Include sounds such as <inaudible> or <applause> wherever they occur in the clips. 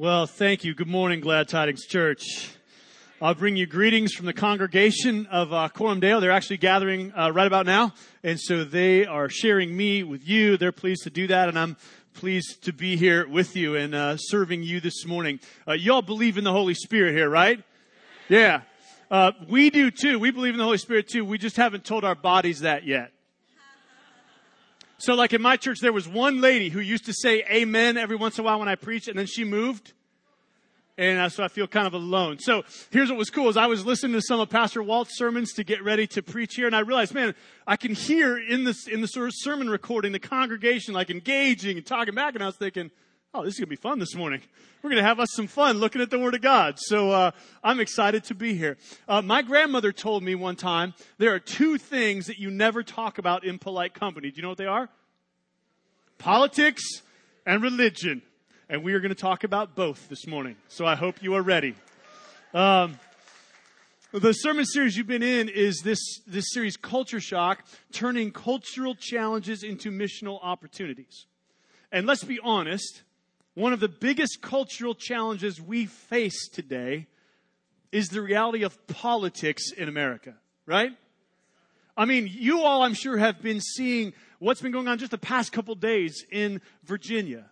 Well, thank you. Good morning, Glad Tidings Church. I'll bring you greetings from the congregation of uh, Coram Deo. They're actually gathering uh, right about now, and so they are sharing me with you. They're pleased to do that, and I'm pleased to be here with you and uh, serving you this morning. Uh, y'all believe in the Holy Spirit here, right? Yeah. Uh, we do too. We believe in the Holy Spirit too. We just haven't told our bodies that yet. So, like in my church, there was one lady who used to say amen every once in a while when I preached, and then she moved. And uh, so I feel kind of alone. So here's what was cool is I was listening to some of Pastor Walt's sermons to get ready to preach here, and I realized, man, I can hear in this in the sort of sermon recording the congregation like engaging and talking back, and I was thinking, oh, this is gonna be fun this morning. We're gonna have us some fun looking at the Word of God. So uh, I'm excited to be here. Uh, my grandmother told me one time there are two things that you never talk about in polite company. Do you know what they are? Politics and religion. And we are going to talk about both this morning. So I hope you are ready. Um, the sermon series you've been in is this, this series, Culture Shock, turning cultural challenges into missional opportunities. And let's be honest, one of the biggest cultural challenges we face today is the reality of politics in America, right? I mean, you all, I'm sure, have been seeing what's been going on just the past couple days in Virginia.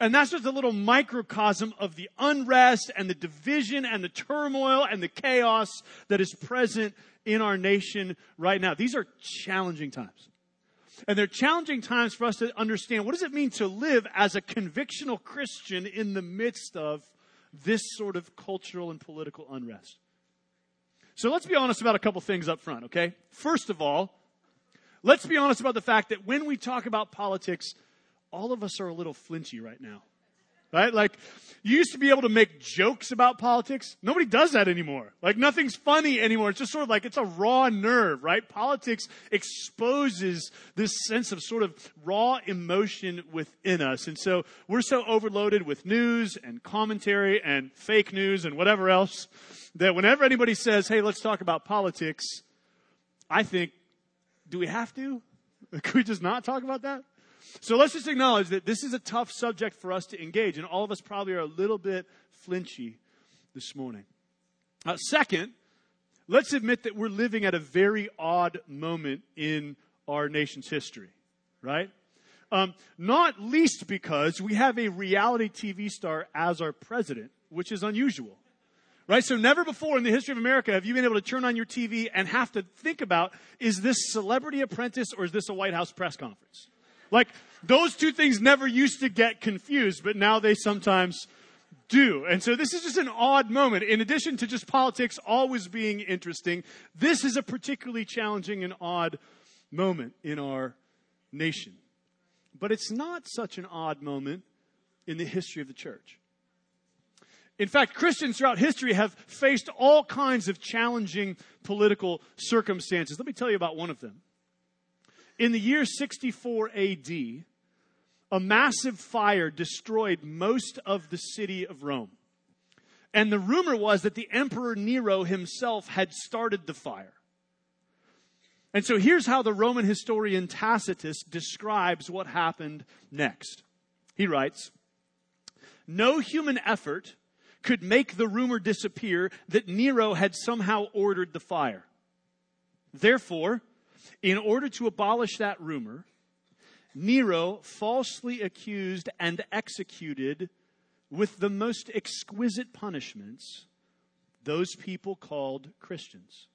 And that's just a little microcosm of the unrest and the division and the turmoil and the chaos that is present in our nation right now. These are challenging times. And they're challenging times for us to understand what does it mean to live as a convictional Christian in the midst of this sort of cultural and political unrest. So let's be honest about a couple things up front, okay? First of all, let's be honest about the fact that when we talk about politics, all of us are a little flinchy right now. Right? Like, you used to be able to make jokes about politics. Nobody does that anymore. Like, nothing's funny anymore. It's just sort of like, it's a raw nerve, right? Politics exposes this sense of sort of raw emotion within us. And so we're so overloaded with news and commentary and fake news and whatever else that whenever anybody says, hey, let's talk about politics, I think, do we have to? <laughs> Could we just not talk about that? So let's just acknowledge that this is a tough subject for us to engage, and all of us probably are a little bit flinchy this morning. Uh, second, let's admit that we're living at a very odd moment in our nation's history, right? Um, not least because we have a reality TV star as our president, which is unusual. Right? So never before in the history of America have you been able to turn on your TV and have to think about, is this celebrity apprentice or is this a White House press conference? Like, those two things never used to get confused, but now they sometimes do. And so this is just an odd moment. In addition to just politics always being interesting, this is a particularly challenging and odd moment in our nation. But it's not such an odd moment in the history of the church. In fact, Christians throughout history have faced all kinds of challenging political circumstances. Let me tell you about one of them. In the year 64 AD, a massive fire destroyed most of the city of Rome. And the rumor was that the Emperor Nero himself had started the fire. And so here's how the Roman historian Tacitus describes what happened next. He writes No human effort could make the rumor disappear that Nero had somehow ordered the fire. Therefore, in order to abolish that rumor, Nero falsely accused and executed with the most exquisite punishments those people called Christians.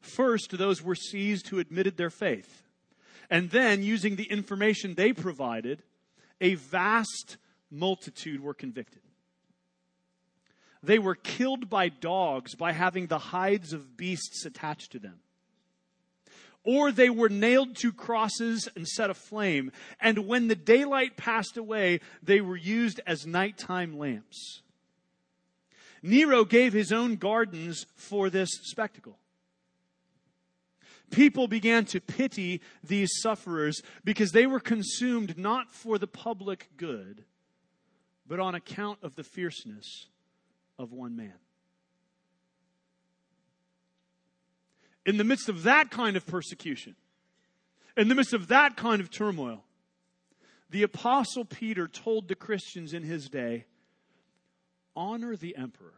First, those were seized who admitted their faith. And then, using the information they provided, a vast multitude were convicted. They were killed by dogs by having the hides of beasts attached to them or they were nailed to crosses and set aflame. And when the daylight passed away, they were used as nighttime lamps. Nero gave his own gardens for this spectacle. People began to pity these sufferers because they were consumed not for the public good, but on account of the fierceness of one man. In the midst of that kind of persecution, in the midst of that kind of turmoil, the Apostle Peter told the Christians in his day honor the emperor.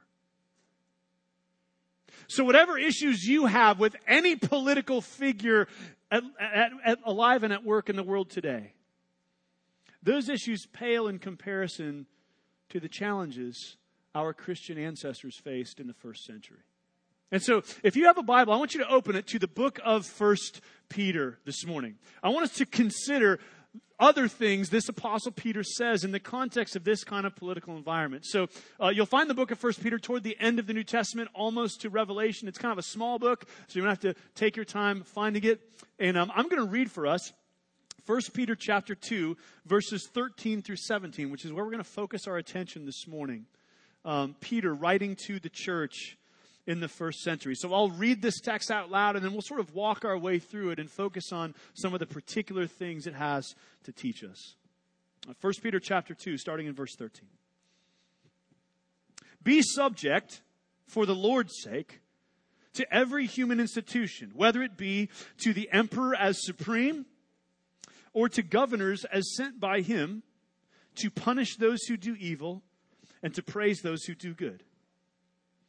So, whatever issues you have with any political figure at, at, at, alive and at work in the world today, those issues pale in comparison to the challenges our Christian ancestors faced in the first century. And so, if you have a Bible, I want you to open it to the book of First Peter this morning. I want us to consider other things this apostle peter says in the context of this kind of political environment. So uh, you'll find the book of first peter toward the end of the new testament almost to revelation. It's kind of a small book so you don't have to take your time finding it. And um, i'm going to read for us 1 peter chapter 2 verses 13 through 17 which is where we're going to focus our attention this morning. Um, peter writing to the church in the first century. So I'll read this text out loud and then we'll sort of walk our way through it and focus on some of the particular things it has to teach us. 1 uh, Peter chapter 2 starting in verse 13. Be subject for the Lord's sake to every human institution, whether it be to the emperor as supreme or to governors as sent by him to punish those who do evil and to praise those who do good.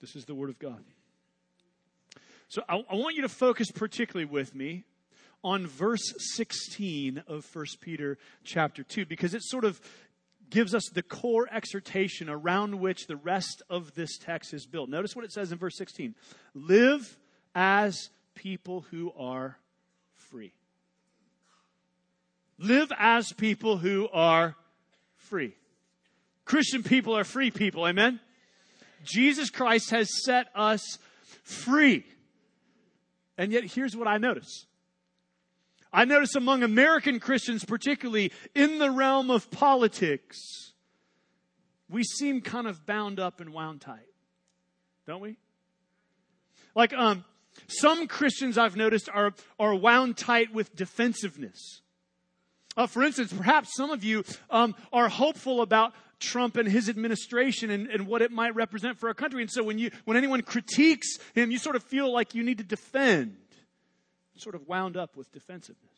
This is the Word of God. So I, I, want you to focus particularly with me on verse 16 of 1 Peter chapter 2 because it sort of gives us the core exhortation around which the rest of this text is built. Notice what it says in verse 16 Live as people who are free. Live as people who are free. Christian people are free people, amen? Jesus Christ has set us free. And yet, here's what I notice. I notice among American Christians, particularly in the realm of politics, we seem kind of bound up and wound tight, don't we? Like, um, some Christians I've noticed are, are wound tight with defensiveness. Uh, for instance, perhaps some of you um, are hopeful about Trump and his administration and, and what it might represent for our country. And so when you when anyone critiques him, you sort of feel like you need to defend. Sort of wound up with defensiveness.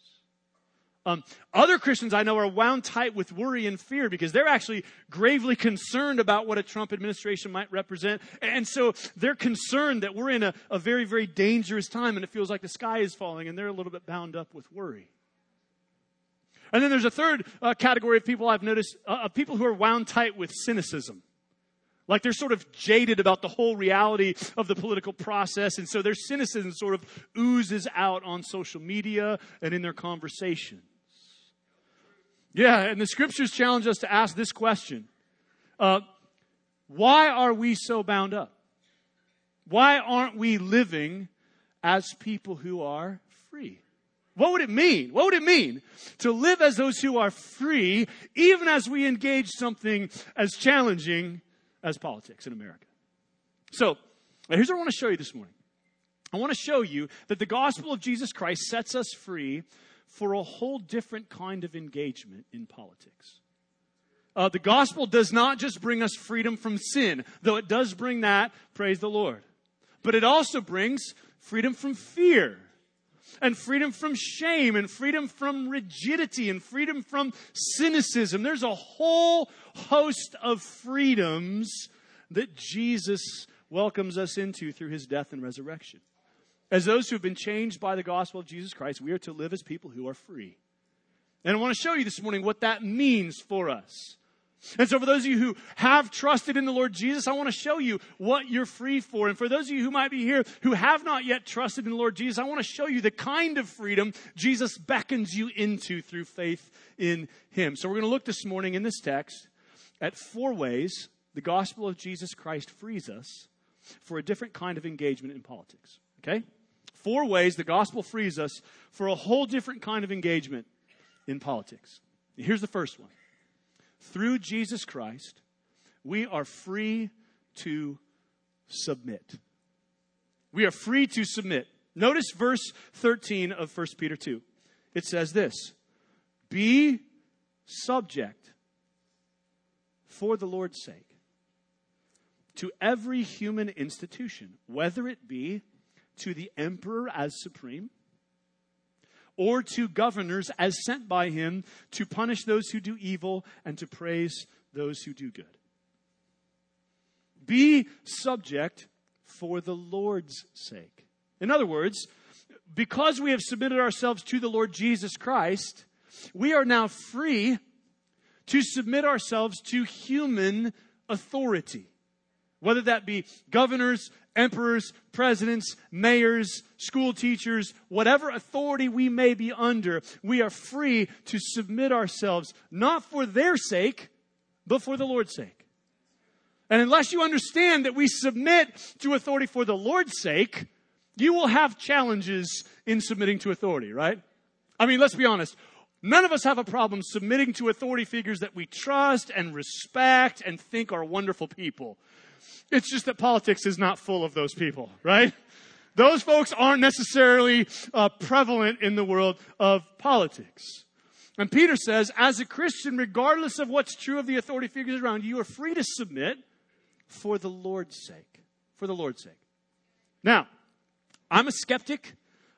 Um, other Christians I know are wound tight with worry and fear because they're actually gravely concerned about what a Trump administration might represent. And so they're concerned that we're in a, a very, very dangerous time and it feels like the sky is falling and they're a little bit bound up with worry. And then there's a third uh, category of people I've noticed, uh, of people who are wound tight with cynicism. Like they're sort of jaded about the whole reality of the political process, and so their cynicism sort of oozes out on social media and in their conversations. Yeah, and the scriptures challenge us to ask this question uh, Why are we so bound up? Why aren't we living as people who are free? What would it mean? What would it mean to live as those who are free, even as we engage something as challenging as politics in America? So, here's what I want to show you this morning. I want to show you that the gospel of Jesus Christ sets us free for a whole different kind of engagement in politics. Uh, the gospel does not just bring us freedom from sin, though it does bring that, praise the Lord. But it also brings freedom from fear and freedom from shame and freedom from rigidity and freedom from cynicism. There's a whole host of freedoms that Jesus welcomes us into through his death and resurrection. As those who have been changed by the gospel of Jesus Christ, we are to live as people who are free. And I want to show you this morning what that means for us. And so, for those of you who have trusted in the Lord Jesus, I want to show you what you're free for. And for those of you who might be here who have not yet trusted in the Lord Jesus, I want to show you the kind of freedom Jesus beckons you into through faith in Him. So, we're going to look this morning in this text at four ways the gospel of Jesus Christ frees us for a different kind of engagement in politics. Okay? Four ways the gospel frees us for a whole different kind of engagement in politics. Here's the first one through Jesus Christ, we are free to submit. We are free to submit. Notice verse 13 of 1 Peter 2. It says this Be subject for the Lord's sake to every human institution, whether it be to the emperor as supreme or to governors as sent by him to punish those who do evil and to praise those who do good. Be subject for the Lord's sake. In other words, because we have submitted ourselves to the Lord Jesus Christ, we are now free to submit ourselves to human authority. Whether that be governors, emperors, presidents, mayors, school teachers, whatever authority we may be under, we are free to submit ourselves, not for their sake, but for the Lord's sake. And unless you understand that we submit to authority for the Lord's sake, you will have challenges in submitting to authority, right? I mean, let's be honest. None of us have a problem submitting to authority figures that we trust and respect and think are wonderful people. It's just that politics is not full of those people, right? Those folks aren't necessarily uh, prevalent in the world of politics. And Peter says, as a Christian, regardless of what's true of the authority figures around you, you are free to submit for the Lord's sake. For the Lord's sake. Now, I'm a skeptic.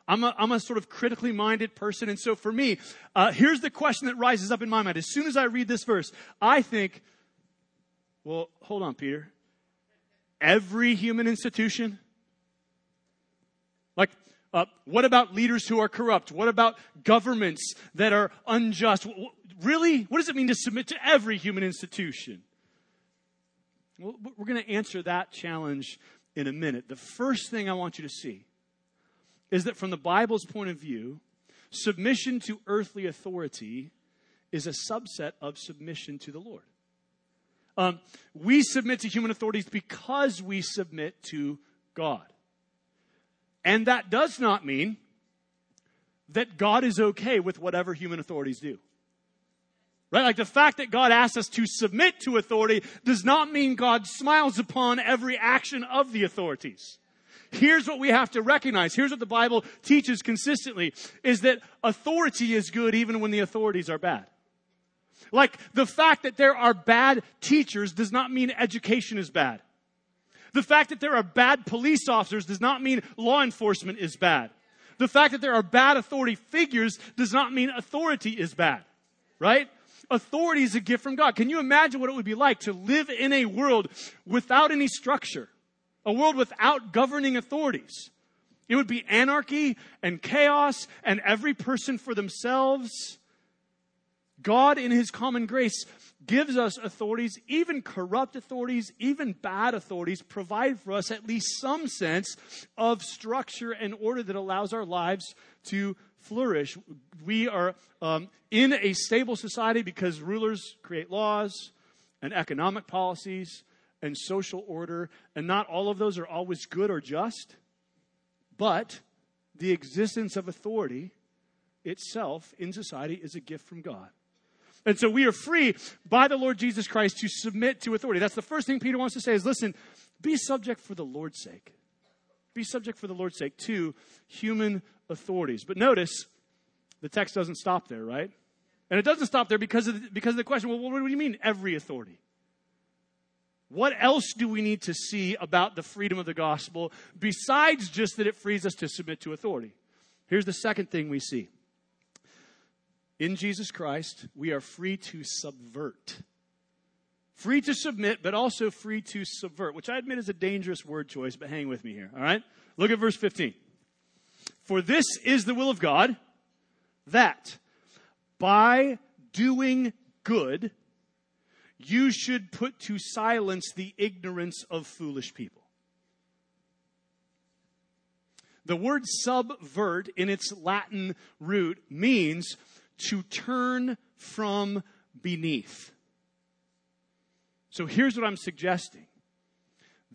I'm a, I'm a sort of critically minded person. And so for me, uh, here's the question that rises up in my mind. As soon as I read this verse, I think, well, hold on, Peter. Every human institution? Like, uh, what about leaders who are corrupt? What about governments that are unjust? Really? What does it mean to submit to every human institution? Well, we're going to answer that challenge in a minute. The first thing I want you to see is that from the Bible's point of view, submission to earthly authority is a subset of submission to the Lord. Um, we submit to human authorities because we submit to God. And that does not mean that God is okay with whatever human authorities do. Right? Like the fact that God asks us to submit to authority does not mean God smiles upon every action of the authorities. Here's what we have to recognize. Here's what the Bible teaches consistently is that authority is good even when the authorities are bad. Like the fact that there are bad teachers does not mean education is bad. The fact that there are bad police officers does not mean law enforcement is bad. The fact that there are bad authority figures does not mean authority is bad. Right? authority is a gift from God. Can you imagine what it would be like to live in a world without any structure? A world without governing authorities. It would be anarchy and chaos and every person for themselves. God, in His common grace, gives us authorities, even corrupt authorities, even bad authorities, provide for us at least some sense of structure and order that allows our lives to flourish. We are um, in a stable society because rulers create laws and economic policies and social order, and not all of those are always good or just, but the existence of authority itself in society is a gift from God. And so we are free by the Lord Jesus Christ to submit to authority. That's the first thing Peter wants to say is listen, be subject for the Lord's sake. Be subject for the Lord's sake to human authorities. But notice, the text doesn't stop there, right? And it doesn't stop there because of the, because of the question well, what do you mean, every authority? What else do we need to see about the freedom of the gospel besides just that it frees us to submit to authority? Here's the second thing we see. In Jesus Christ, we are free to subvert. Free to submit, but also free to subvert, which I admit is a dangerous word choice, but hang with me here, all right? Look at verse 15. For this is the will of God, that by doing good, you should put to silence the ignorance of foolish people. The word subvert in its Latin root means to turn from beneath. So here's what I'm suggesting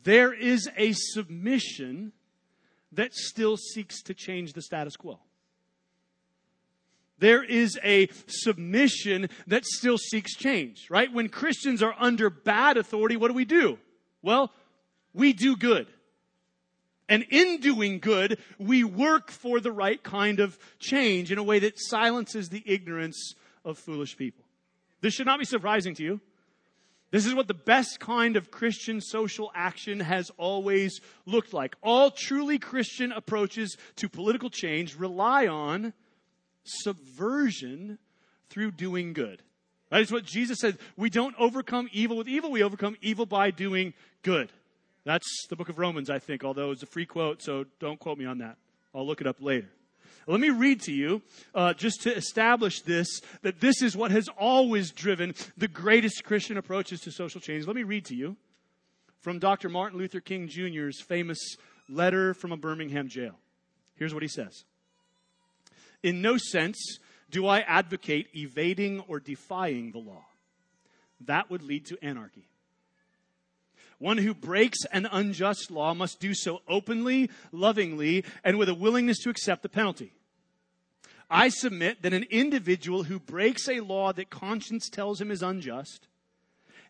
there is a submission that still seeks to change the status quo. There is a submission that still seeks change, right? When Christians are under bad authority, what do we do? Well, we do good. And in doing good, we work for the right kind of change in a way that silences the ignorance of foolish people. This should not be surprising to you. This is what the best kind of Christian social action has always looked like. All truly Christian approaches to political change rely on subversion through doing good. That is what Jesus said. We don't overcome evil with evil, we overcome evil by doing good. That's the book of Romans, I think, although it's a free quote, so don't quote me on that. I'll look it up later. Let me read to you, uh, just to establish this, that this is what has always driven the greatest Christian approaches to social change. Let me read to you from Dr. Martin Luther King Jr.'s famous letter from a Birmingham jail. Here's what he says In no sense do I advocate evading or defying the law. That would lead to anarchy. One who breaks an unjust law must do so openly, lovingly, and with a willingness to accept the penalty. I submit that an individual who breaks a law that conscience tells him is unjust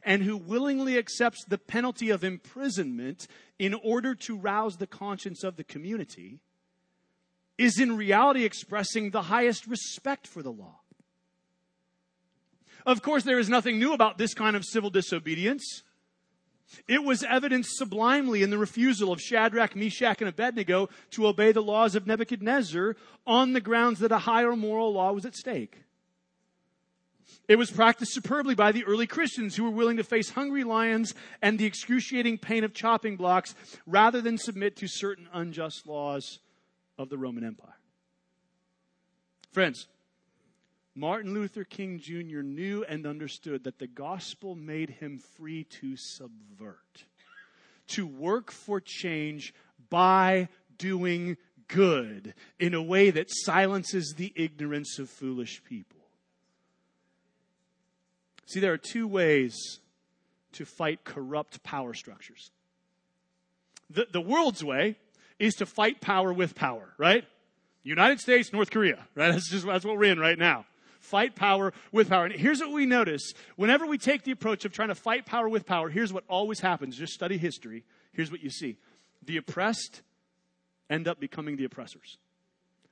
and who willingly accepts the penalty of imprisonment in order to rouse the conscience of the community is in reality expressing the highest respect for the law. Of course, there is nothing new about this kind of civil disobedience. It was evidenced sublimely in the refusal of Shadrach, Meshach, and Abednego to obey the laws of Nebuchadnezzar on the grounds that a higher moral law was at stake. It was practiced superbly by the early Christians who were willing to face hungry lions and the excruciating pain of chopping blocks rather than submit to certain unjust laws of the Roman Empire. Friends, Martin Luther King Jr. knew and understood that the gospel made him free to subvert, to work for change by doing good in a way that silences the ignorance of foolish people. See, there are two ways to fight corrupt power structures. The, the world's way is to fight power with power, right? United States, North Korea, right? That's just that's what we're in right now fight power with power. And here's what we notice whenever we take the approach of trying to fight power with power, here's what always happens. Just study history. Here's what you see the oppressed end up becoming the oppressors.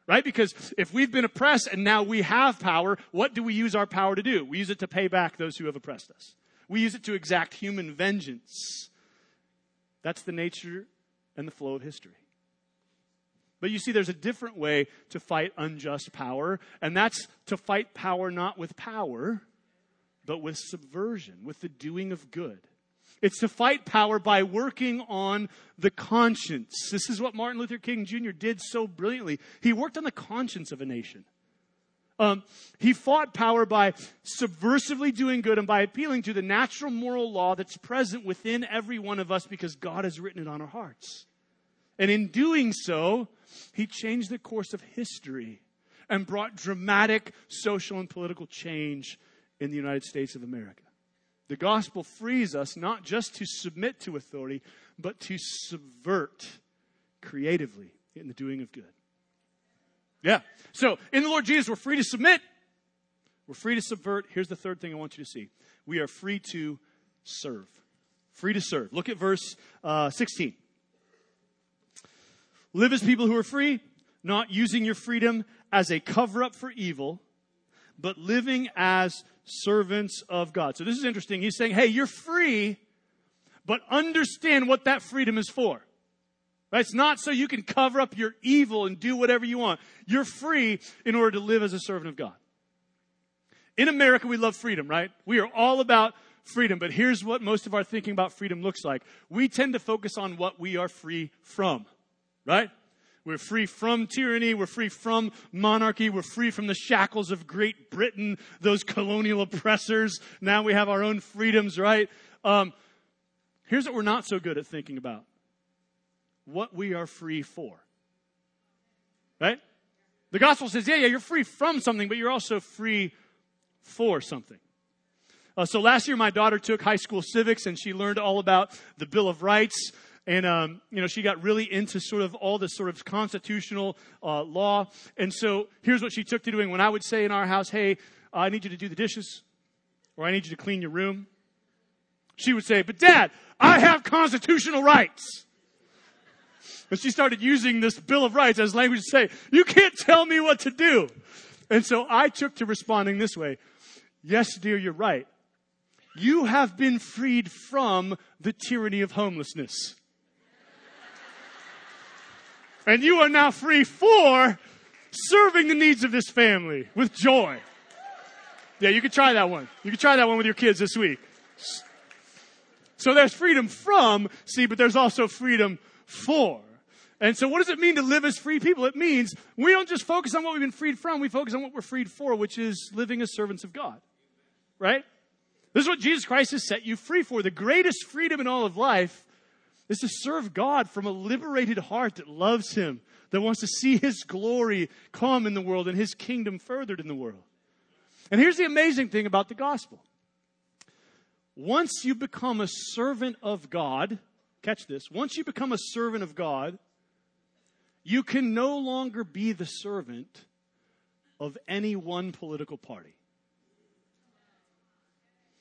Right? Because if we've been oppressed and now we have power, what do we use our power to do? We use it to pay back those who have oppressed us. We use it to exact human vengeance. That's the nature and the flow of history. But you see, there's a different way to fight unjust power, and that's to fight power not with power, but with subversion, with the doing of good. It's to fight power by working on the conscience. This is what Martin Luther King Jr. did so brilliantly. He worked on the conscience of a nation. Um, he fought power by subversively doing good and by appealing to the natural moral law that's present within every one of us because God has written it on our hearts. And in doing so, he changed the course of history and brought dramatic social and political change in the United States of America. The gospel frees us not just to submit to authority, but to subvert creatively in the doing of good. Yeah. So in the Lord Jesus, we're free to submit. We're free to subvert. Here's the third thing I want you to see we are free to serve. Free to serve. Look at verse uh, 16. Live as people who are free, not using your freedom as a cover up for evil, but living as servants of God. So this is interesting. He's saying, hey, you're free, but understand what that freedom is for. Right? It's not so you can cover up your evil and do whatever you want. You're free in order to live as a servant of God. In America, we love freedom, right? We are all about freedom, but here's what most of our thinking about freedom looks like. We tend to focus on what we are free from right? We're free from tyranny. We're free from monarchy. We're free from the shackles of Great Britain, those colonial oppressors. Now we have our own freedoms, right? Um, here's what we're not so good at thinking about what we are free for. Right? The gospel says, yeah, yeah, you're free from something, but you're also free for something. Uh, so last year, my daughter took high school civics and she learned all about the Bill of Rights and um, you know she got really into sort of all this sort of constitutional uh, law. And so here's what she took to doing. When I would say in our house, "Hey, I need you to do the dishes," or "I need you to clean your room," she would say, "But Dad, I have constitutional rights." And she started using this Bill of Rights as language to say, "You can't tell me what to do." And so I took to responding this way. Yes, dear, you're right. You have been freed from the tyranny of homelessness. And you are now free for serving the needs of this family with joy. Yeah, you can try that one. You can try that one with your kids this week. So there's freedom from, see, but there's also freedom for. And so what does it mean to live as free people? It means we don't just focus on what we've been freed from, we focus on what we're freed for, which is living as servants of God. Right? This is what Jesus Christ has set you free for. The greatest freedom in all of life is to serve God from a liberated heart that loves Him, that wants to see His glory come in the world and His kingdom furthered in the world. And here's the amazing thing about the gospel. Once you become a servant of God, catch this, once you become a servant of God, you can no longer be the servant of any one political party.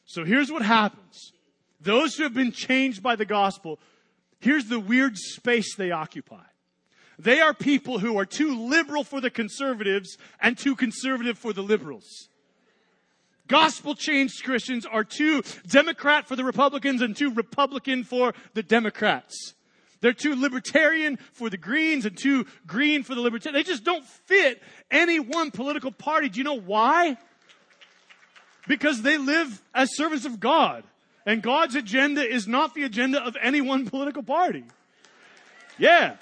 So here's what happens. Those who have been changed by the gospel, here's the weird space they occupy. They are people who are too liberal for the conservatives and too conservative for the liberals. Gospel changed Christians are too Democrat for the Republicans and too Republican for the Democrats. They're too libertarian for the Greens and too green for the libertarian. They just don't fit any one political party. Do you know why? Because they live as servants of God. And God's agenda is not the agenda of any one political party. Yeah.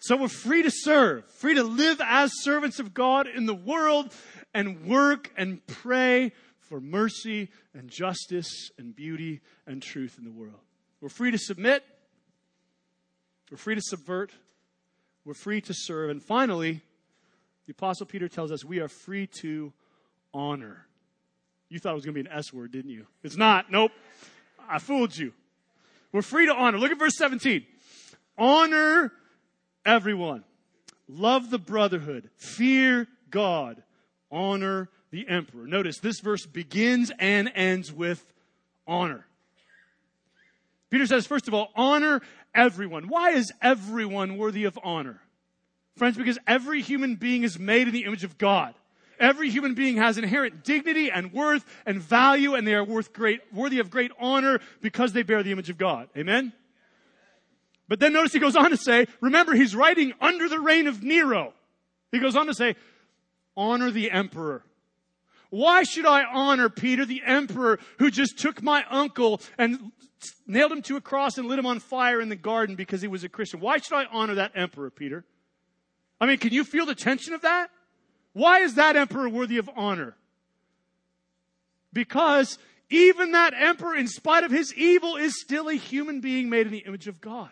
So we're free to serve, free to live as servants of God in the world and work and pray for mercy and justice and beauty and truth in the world. We're free to submit. We're free to subvert. We're free to serve. And finally, the Apostle Peter tells us we are free to honor. You thought it was going to be an S word, didn't you? It's not. Nope. I fooled you. We're free to honor. Look at verse 17. Honor everyone. Love the brotherhood. Fear God. Honor the emperor. Notice this verse begins and ends with honor. Peter says, first of all, honor everyone. Why is everyone worthy of honor? Friends, because every human being is made in the image of God. Every human being has inherent dignity and worth and value, and they are worth great, worthy of great honor because they bear the image of God. Amen? But then notice he goes on to say, remember, he's writing under the reign of Nero. He goes on to say, honor the emperor. Why should I honor Peter, the emperor, who just took my uncle and nailed him to a cross and lit him on fire in the garden because he was a Christian? Why should I honor that emperor, Peter? I mean, can you feel the tension of that? Why is that emperor worthy of honor? Because even that emperor, in spite of his evil, is still a human being made in the image of God.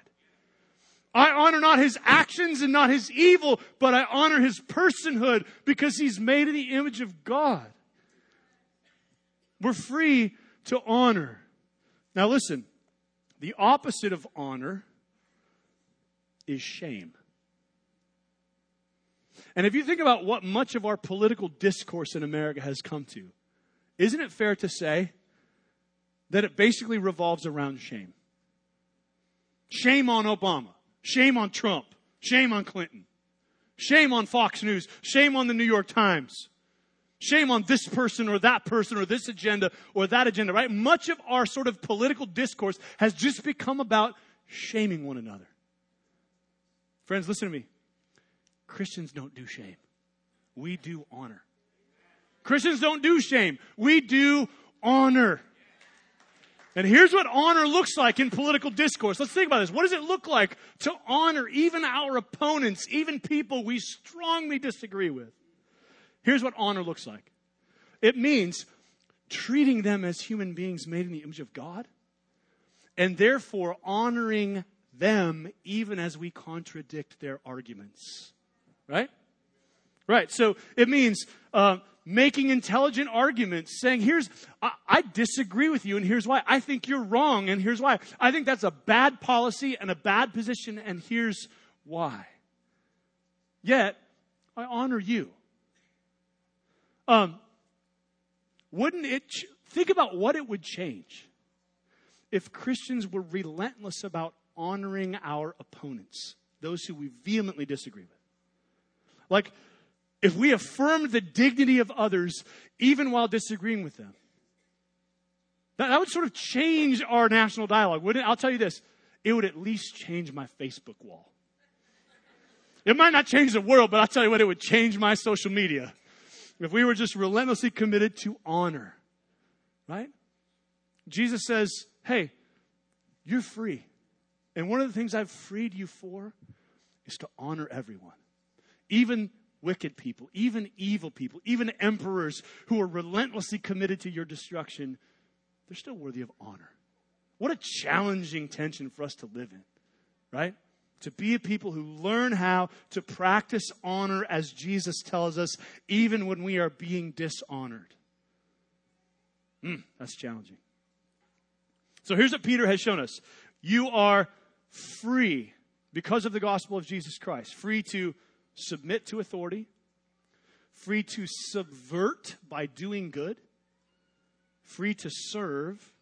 I honor not his actions and not his evil, but I honor his personhood because he's made in the image of God. We're free to honor. Now, listen, the opposite of honor is shame. And if you think about what much of our political discourse in America has come to, isn't it fair to say that it basically revolves around shame? Shame on Obama. Shame on Trump. Shame on Clinton. Shame on Fox News. Shame on the New York Times. Shame on this person or that person or this agenda or that agenda, right? Much of our sort of political discourse has just become about shaming one another. Friends, listen to me. Christians don't do shame. We do honor. Christians don't do shame. We do honor. And here's what honor looks like in political discourse. Let's think about this. What does it look like to honor even our opponents, even people we strongly disagree with? Here's what honor looks like it means treating them as human beings made in the image of God, and therefore honoring them even as we contradict their arguments. Right? Right. So it means uh, making intelligent arguments, saying, here's, I, I disagree with you and here's why. I think you're wrong and here's why. I think that's a bad policy and a bad position and here's why. Yet, I honor you. Um, wouldn't it, ch- think about what it would change if Christians were relentless about honoring our opponents, those who we vehemently disagree with. Like, if we affirmed the dignity of others even while disagreeing with them, that, that would sort of change our national dialogue, wouldn't it? I'll tell you this it would at least change my Facebook wall. It might not change the world, but I'll tell you what, it would change my social media. If we were just relentlessly committed to honor, right? Jesus says, hey, you're free. And one of the things I've freed you for is to honor everyone, even wicked people, even evil people, even emperors who are relentlessly committed to your destruction. They're still worthy of honor. What a challenging tension for us to live in, right? To be a people who learn how to practice honor as Jesus tells us, even when we are being dishonored. Mm, that's challenging. So here's what Peter has shown us you are free because of the gospel of Jesus Christ, free to submit to authority, free to subvert by doing good, free to serve,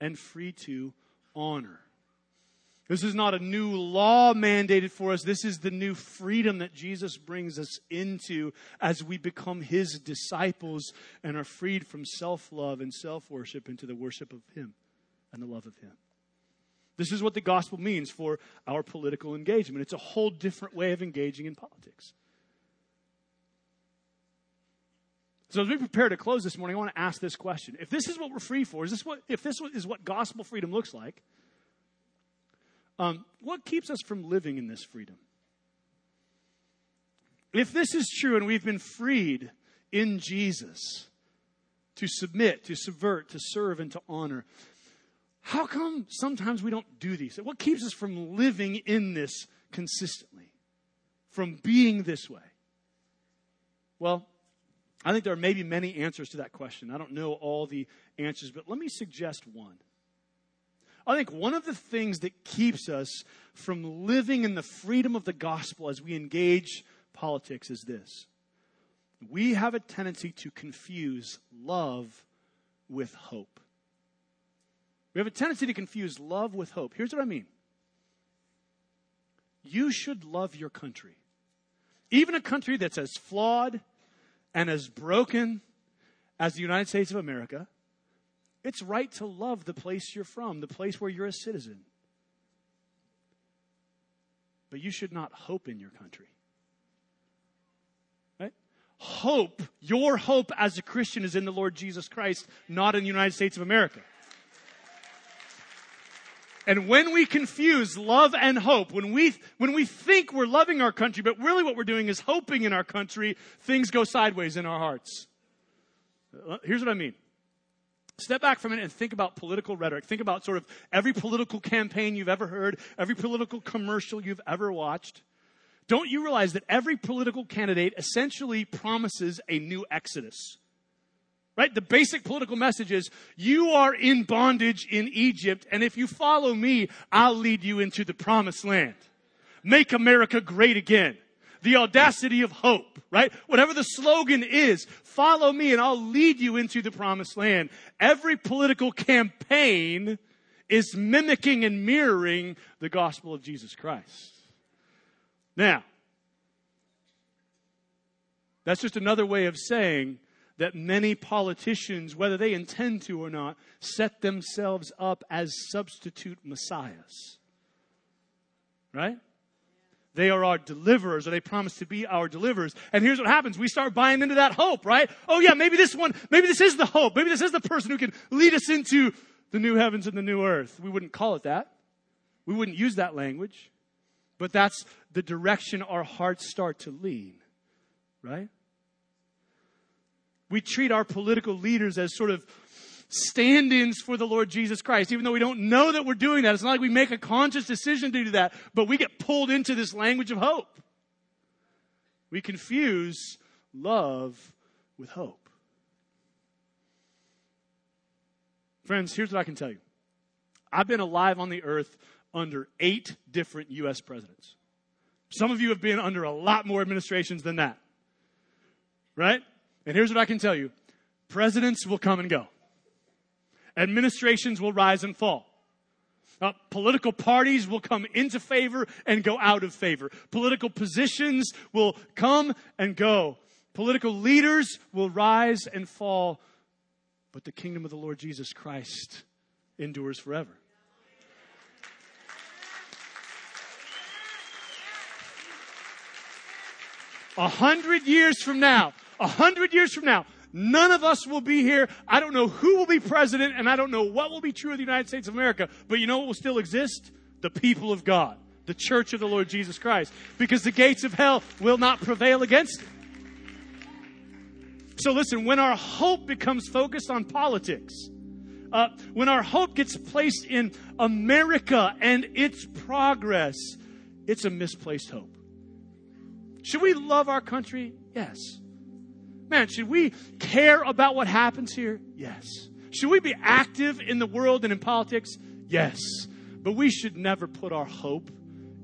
and free to honor. This is not a new law mandated for us. This is the new freedom that Jesus brings us into as we become his disciples and are freed from self love and self worship into the worship of him and the love of him. This is what the gospel means for our political engagement. It's a whole different way of engaging in politics. So as we prepare to close this morning, I want to ask this question. If this is what we're free for, is this what if this is what gospel freedom looks like, um, what keeps us from living in this freedom? If this is true and we've been freed in Jesus to submit, to subvert, to serve, and to honor, how come sometimes we don't do these? What keeps us from living in this consistently? From being this way? Well, I think there are maybe many answers to that question. I don't know all the answers, but let me suggest one. I think one of the things that keeps us from living in the freedom of the gospel as we engage politics is this we have a tendency to confuse love with hope. We have a tendency to confuse love with hope. Here's what I mean you should love your country, even a country that's as flawed and as broken as the United States of America. It's right to love the place you're from, the place where you're a citizen. But you should not hope in your country. Right? Hope, your hope as a Christian is in the Lord Jesus Christ, not in the United States of America. And when we confuse love and hope, when we, when we think we're loving our country, but really what we're doing is hoping in our country, things go sideways in our hearts. Uh, here's what I mean. Step back for a minute and think about political rhetoric. Think about sort of every political campaign you've ever heard, every political commercial you've ever watched. Don't you realize that every political candidate essentially promises a new exodus? Right? The basic political message is you are in bondage in Egypt, and if you follow me, I'll lead you into the promised land. Make America great again. The audacity of hope, right? Whatever the slogan is, follow me and I'll lead you into the promised land. Every political campaign is mimicking and mirroring the gospel of Jesus Christ. Now, that's just another way of saying that many politicians, whether they intend to or not, set themselves up as substitute messiahs. Right? They are our deliverers, or they promise to be our deliverers. And here's what happens. We start buying into that hope, right? Oh yeah, maybe this one, maybe this is the hope. Maybe this is the person who can lead us into the new heavens and the new earth. We wouldn't call it that. We wouldn't use that language. But that's the direction our hearts start to lean, right? We treat our political leaders as sort of stand ins for the Lord Jesus Christ, even though we don't know that we're doing that. It's not like we make a conscious decision to do that, but we get pulled into this language of hope. We confuse love with hope. Friends, here's what I can tell you I've been alive on the earth under eight different U.S. presidents. Some of you have been under a lot more administrations than that. Right? And here's what I can tell you presidents will come and go, administrations will rise and fall. Uh, political parties will come into favor and go out of favor. Political positions will come and go. Political leaders will rise and fall. But the kingdom of the Lord Jesus Christ endures forever. A hundred years from now, a hundred years from now, none of us will be here. I don't know who will be president, and I don't know what will be true of the United States of America, but you know what will still exist? The people of God, the church of the Lord Jesus Christ, because the gates of hell will not prevail against it. So listen, when our hope becomes focused on politics, uh, when our hope gets placed in America and its progress, it's a misplaced hope. Should we love our country? Yes. Man, should we care about what happens here? Yes. Should we be active in the world and in politics? Yes. But we should never put our hope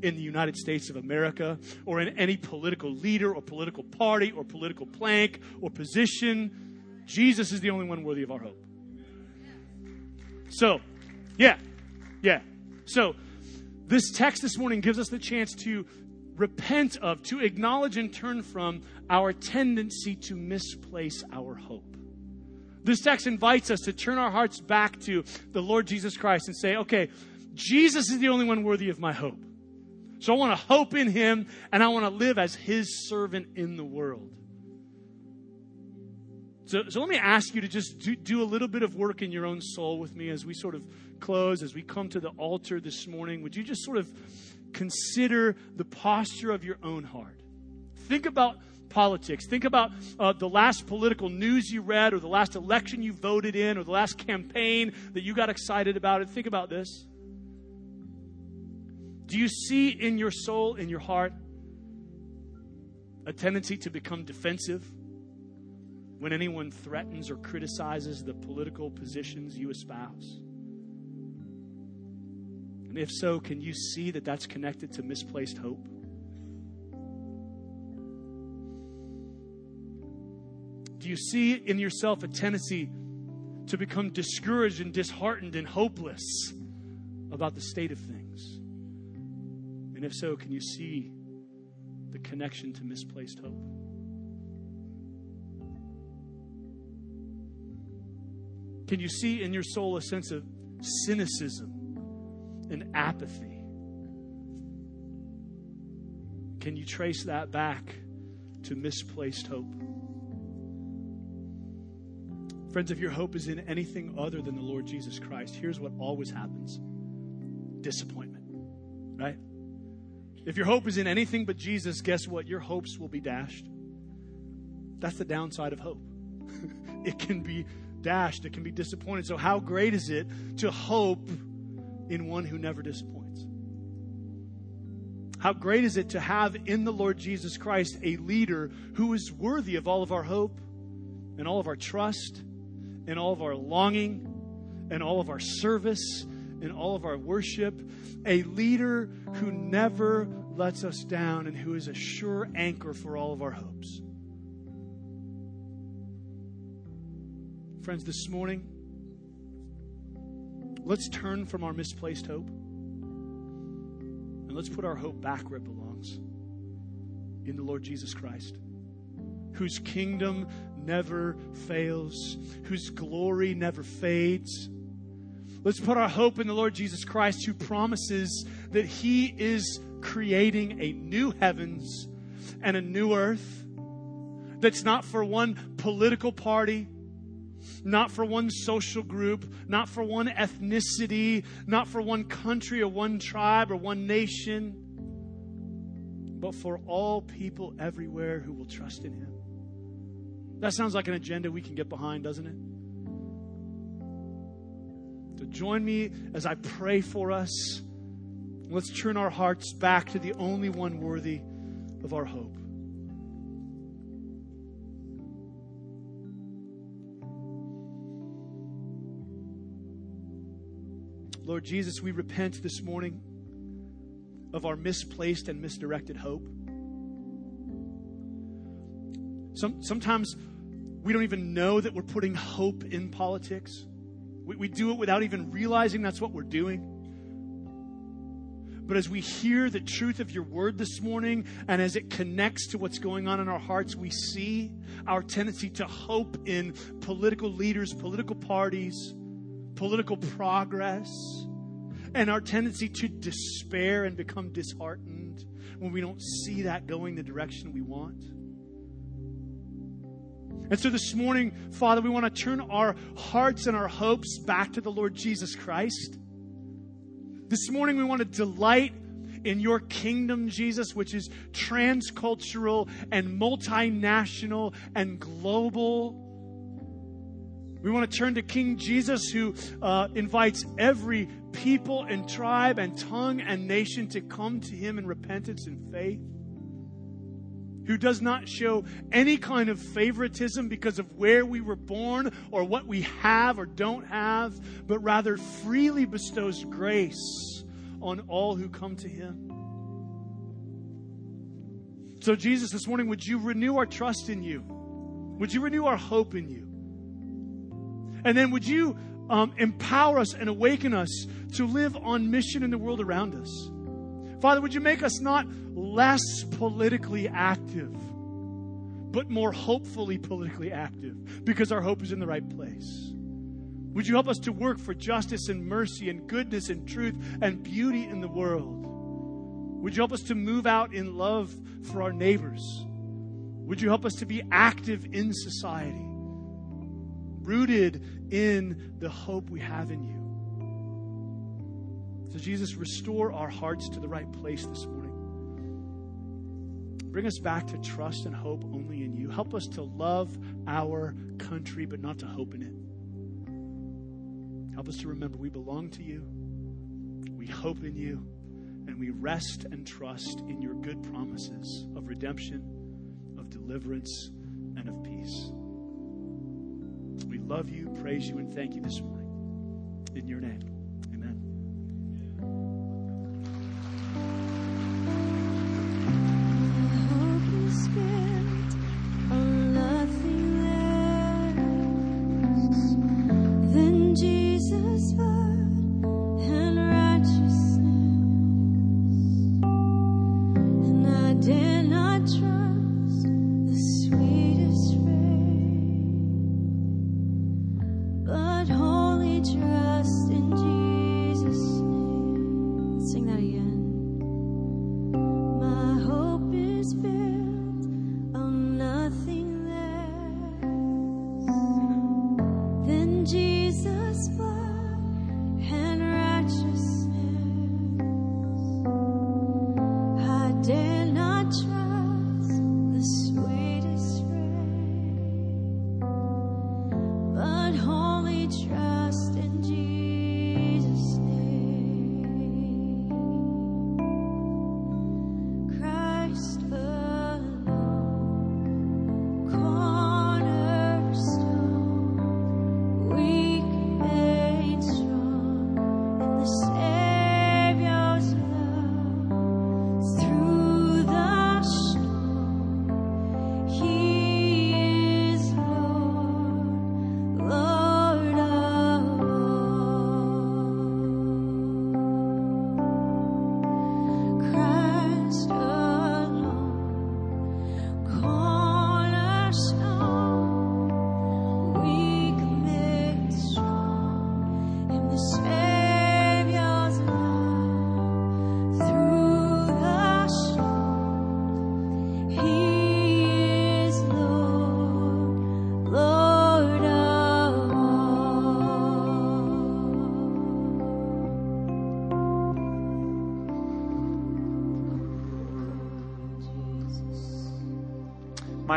in the United States of America or in any political leader or political party or political plank or position. Jesus is the only one worthy of our hope. So, yeah, yeah. So, this text this morning gives us the chance to repent of, to acknowledge and turn from our tendency to misplace our hope. This text invites us to turn our hearts back to the Lord Jesus Christ and say, okay, Jesus is the only one worthy of my hope. So I want to hope in him and I want to live as his servant in the world. So, so let me ask you to just do, do a little bit of work in your own soul with me as we sort of close, as we come to the altar this morning. Would you just sort of consider the posture of your own heart? Think about politics. Think about uh, the last political news you read, or the last election you voted in, or the last campaign that you got excited about. And think about this. Do you see in your soul, in your heart, a tendency to become defensive when anyone threatens or criticizes the political positions you espouse? And if so, can you see that that's connected to misplaced hope? Do you see in yourself a tendency to become discouraged and disheartened and hopeless about the state of things? And if so, can you see the connection to misplaced hope? Can you see in your soul a sense of cynicism and apathy? Can you trace that back to misplaced hope? Friends, if your hope is in anything other than the Lord Jesus Christ, here's what always happens disappointment, right? If your hope is in anything but Jesus, guess what? Your hopes will be dashed. That's the downside of hope. <laughs> it can be dashed, it can be disappointed. So, how great is it to hope in one who never disappoints? How great is it to have in the Lord Jesus Christ a leader who is worthy of all of our hope and all of our trust and all of our longing and all of our service in all of our worship, a leader who never lets us down and who is a sure anchor for all of our hopes. Friends, this morning, let's turn from our misplaced hope and let's put our hope back where it belongs in the Lord Jesus Christ, whose kingdom never fails, whose glory never fades Let's put our hope in the Lord Jesus Christ, who promises that He is creating a new heavens and a new earth that's not for one political party, not for one social group, not for one ethnicity, not for one country or one tribe or one nation, but for all people everywhere who will trust in Him. That sounds like an agenda we can get behind, doesn't it? So join me as I pray for us. Let's turn our hearts back to the only one worthy of our hope. Lord Jesus, we repent this morning of our misplaced and misdirected hope. Some, sometimes we don't even know that we're putting hope in politics. We, we do it without even realizing that's what we're doing. But as we hear the truth of your word this morning, and as it connects to what's going on in our hearts, we see our tendency to hope in political leaders, political parties, political progress, and our tendency to despair and become disheartened when we don't see that going the direction we want. And so this morning, Father, we want to turn our hearts and our hopes back to the Lord Jesus Christ. This morning, we want to delight in your kingdom, Jesus, which is transcultural and multinational and global. We want to turn to King Jesus, who uh, invites every people and tribe and tongue and nation to come to him in repentance and faith who does not show any kind of favoritism because of where we were born or what we have or don't have, but rather freely bestows grace on all who come to him. So, Jesus, this morning, would you renew our trust in you? Would you renew our hope in you? And then would you um, empower us and awaken us to live on mission in the world around us? Father, would you make us not less politically active, but more hopefully politically active because our hope is in the right place? Would you help us to work for justice and mercy and goodness and truth and beauty in the world? Would you help us to move out in love for our neighbors? Would you help us to be active in society, rooted in the hope we have in you? So, Jesus, restore our hearts to the right place this morning. Bring us back to trust and hope only in you. Help us to love our country, but not to hope in it. Help us to remember we belong to you, we hope in you, and we rest and trust in your good promises of redemption, of deliverance, and of peace. We love you, praise you, and thank you this morning. In your name.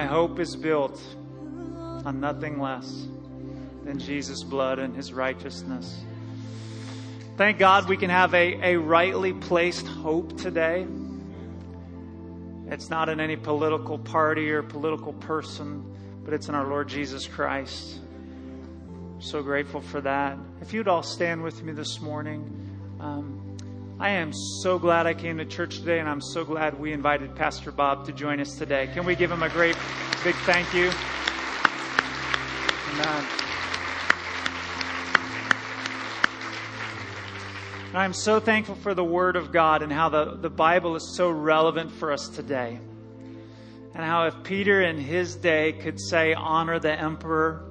My hope is built on nothing less than Jesus' blood and his righteousness. Thank God we can have a, a rightly placed hope today. It's not in any political party or political person, but it's in our Lord Jesus Christ. so grateful for that. If you'd all stand with me this morning. Um, I am so glad I came to church today, and I'm so glad we invited Pastor Bob to join us today. Can we give him a great big thank you? Amen. I'm so thankful for the Word of God and how the, the Bible is so relevant for us today. And how if Peter in his day could say, honor the emperor,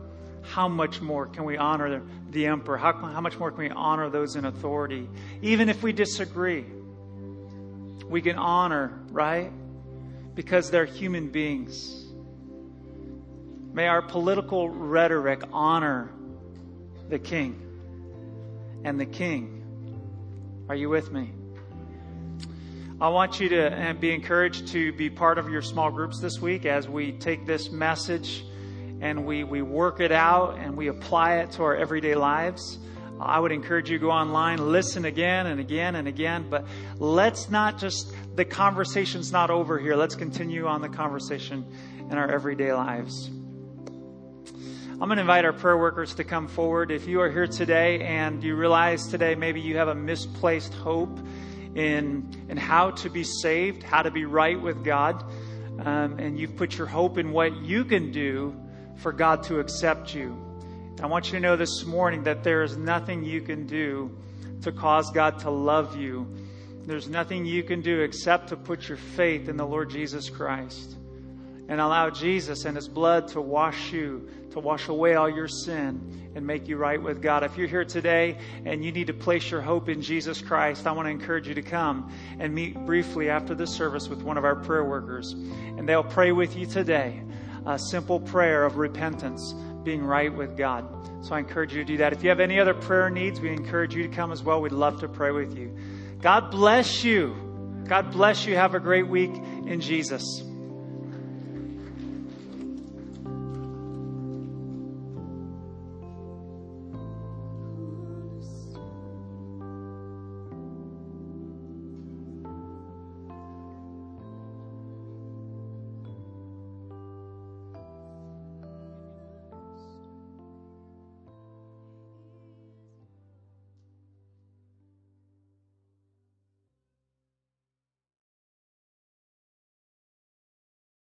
how much more can we honor the emperor? How, how much more can we honor those in authority? Even if we disagree, we can honor, right? Because they're human beings. May our political rhetoric honor the king and the king. Are you with me? I want you to be encouraged to be part of your small groups this week as we take this message and we, we work it out and we apply it to our everyday lives. I would encourage you to go online, listen again and again and again, but let's not just, the conversation's not over here. Let's continue on the conversation in our everyday lives. I'm going to invite our prayer workers to come forward. If you are here today and you realize today maybe you have a misplaced hope in, in how to be saved, how to be right with God, um, and you've put your hope in what you can do for God to accept you. I want you to know this morning that there is nothing you can do to cause God to love you. There's nothing you can do except to put your faith in the Lord Jesus Christ and allow Jesus and His blood to wash you, to wash away all your sin and make you right with God. If you're here today and you need to place your hope in Jesus Christ, I want to encourage you to come and meet briefly after the service with one of our prayer workers. And they'll pray with you today a simple prayer of repentance, being right with God. So I encourage you to do that. If you have any other prayer needs, we encourage you to come as well. We'd love to pray with you. God bless you. God bless you. Have a great week in Jesus.